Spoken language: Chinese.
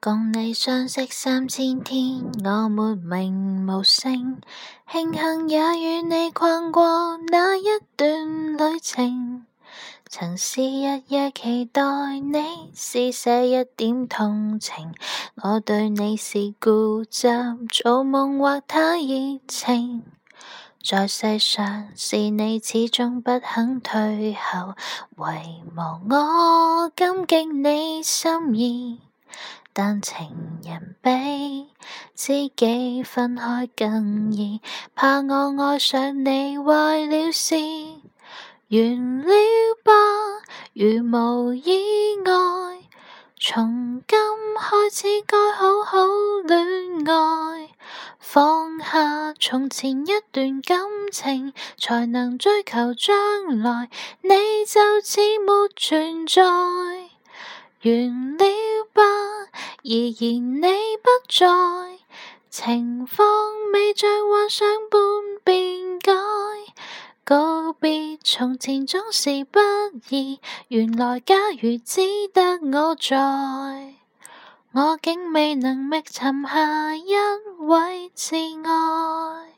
共你相识三千天，我没名无姓，庆幸也与你逛过那一段旅程。曾是日夜期待你施舍一点同情，我对你是固执，做梦或太热情。在世上是你始终不肯退后，唯望我感激你心意。但情人比知己分开更易，怕我爱上你坏了事，完了吧，如无意外，从今开始该好好恋爱，放下从前一段感情，才能追求将来，你就似没存在，完。而然你不在，情况未像幻想般变改。告别从前总是不易，原来假如只得我在，我竟未能觅寻下一位挚爱。